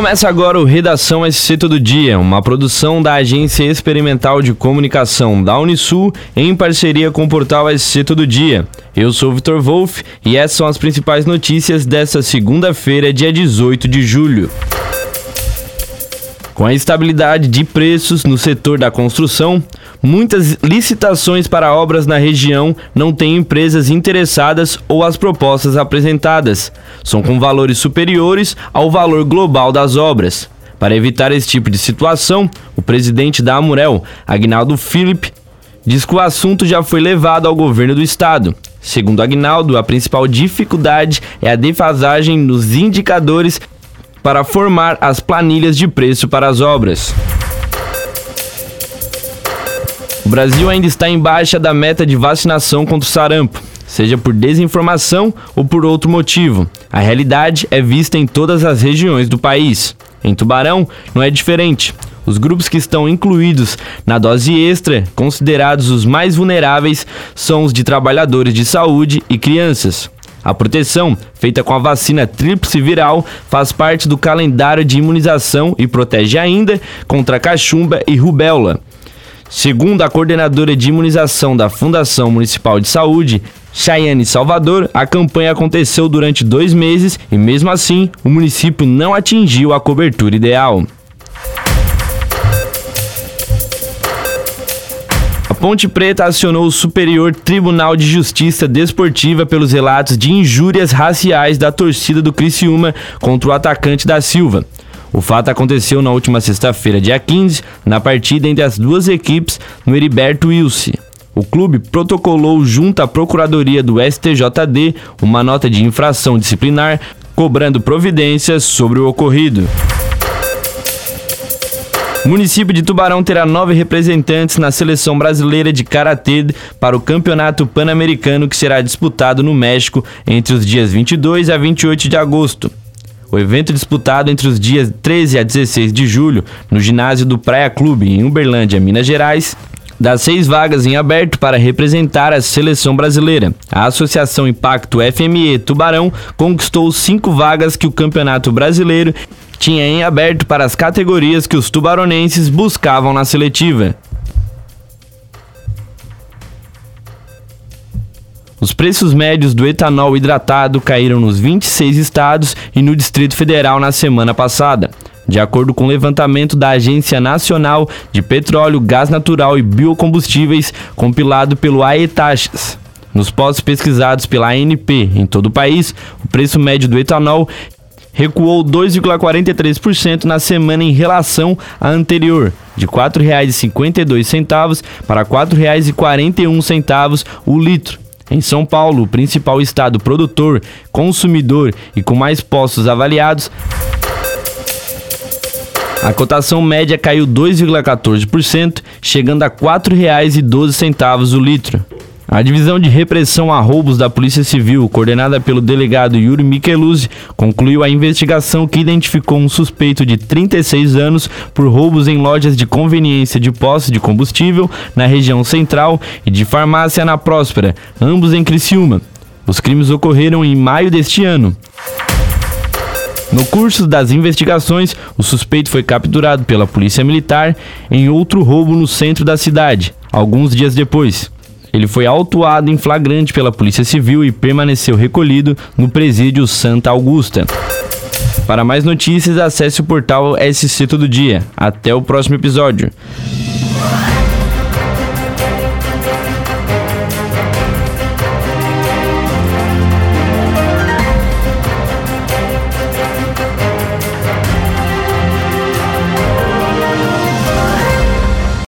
Começa agora o Redação SC Todo Dia, uma produção da Agência Experimental de Comunicação da Unisul em parceria com o portal SC Todo Dia. Eu sou Vitor Wolff e essas são as principais notícias desta segunda-feira, dia 18 de julho. Com a estabilidade de preços no setor da construção, muitas licitações para obras na região não têm empresas interessadas ou as propostas apresentadas são com valores superiores ao valor global das obras. Para evitar esse tipo de situação, o presidente da Amurel, Agnaldo Philip, diz que o assunto já foi levado ao governo do estado. Segundo Agnaldo, a principal dificuldade é a defasagem nos indicadores para formar as planilhas de preço para as obras. O Brasil ainda está em baixa da meta de vacinação contra o sarampo, seja por desinformação ou por outro motivo. A realidade é vista em todas as regiões do país. Em Tubarão, não é diferente. Os grupos que estão incluídos na dose extra, considerados os mais vulneráveis, são os de trabalhadores de saúde e crianças. A proteção, feita com a vacina tríplice viral, faz parte do calendário de imunização e protege ainda contra cachumba e rubéola. Segundo a coordenadora de imunização da Fundação Municipal de Saúde, Chayane Salvador, a campanha aconteceu durante dois meses e, mesmo assim, o município não atingiu a cobertura ideal. Ponte Preta acionou o Superior Tribunal de Justiça Desportiva pelos relatos de injúrias raciais da torcida do Criciúma contra o atacante da Silva. O fato aconteceu na última sexta-feira, dia 15, na partida entre as duas equipes no Heriberto Wilson. O clube protocolou junto à Procuradoria do STJD uma nota de infração disciplinar, cobrando providências sobre o ocorrido. Município de Tubarão terá nove representantes na seleção brasileira de karatê para o Campeonato Pan-Americano que será disputado no México entre os dias 22 a 28 de agosto. O evento disputado entre os dias 13 a 16 de julho no ginásio do Praia Clube em Uberlândia, Minas Gerais, dá seis vagas em aberto para representar a seleção brasileira. A Associação Impacto FME Tubarão conquistou cinco vagas que o Campeonato Brasileiro tinha em aberto para as categorias que os tubaronenses buscavam na seletiva. Os preços médios do etanol hidratado caíram nos 26 estados e no Distrito Federal na semana passada. De acordo com o levantamento da Agência Nacional de Petróleo, Gás Natural e Biocombustíveis, compilado pelo AETAXAS. Nos postos pesquisados pela ANP em todo o país, o preço médio do etanol recuou 2,43% na semana em relação à anterior, de R$ 4,52 para R$ 4,41 o litro. Em São Paulo, o principal estado produtor, consumidor e com mais postos avaliados, a cotação média caiu 2,14%, chegando a R$ 4,12 o litro. A divisão de repressão a roubos da Polícia Civil, coordenada pelo delegado Yuri Micheluzzi, concluiu a investigação que identificou um suspeito de 36 anos por roubos em lojas de conveniência de posse de combustível na região central e de farmácia na Próspera, ambos em Criciúma. Os crimes ocorreram em maio deste ano. No curso das investigações, o suspeito foi capturado pela Polícia Militar em outro roubo no centro da cidade, alguns dias depois. Ele foi autuado em flagrante pela Polícia Civil e permaneceu recolhido no presídio Santa Augusta. Para mais notícias, acesse o portal SC Todo Dia. Até o próximo episódio.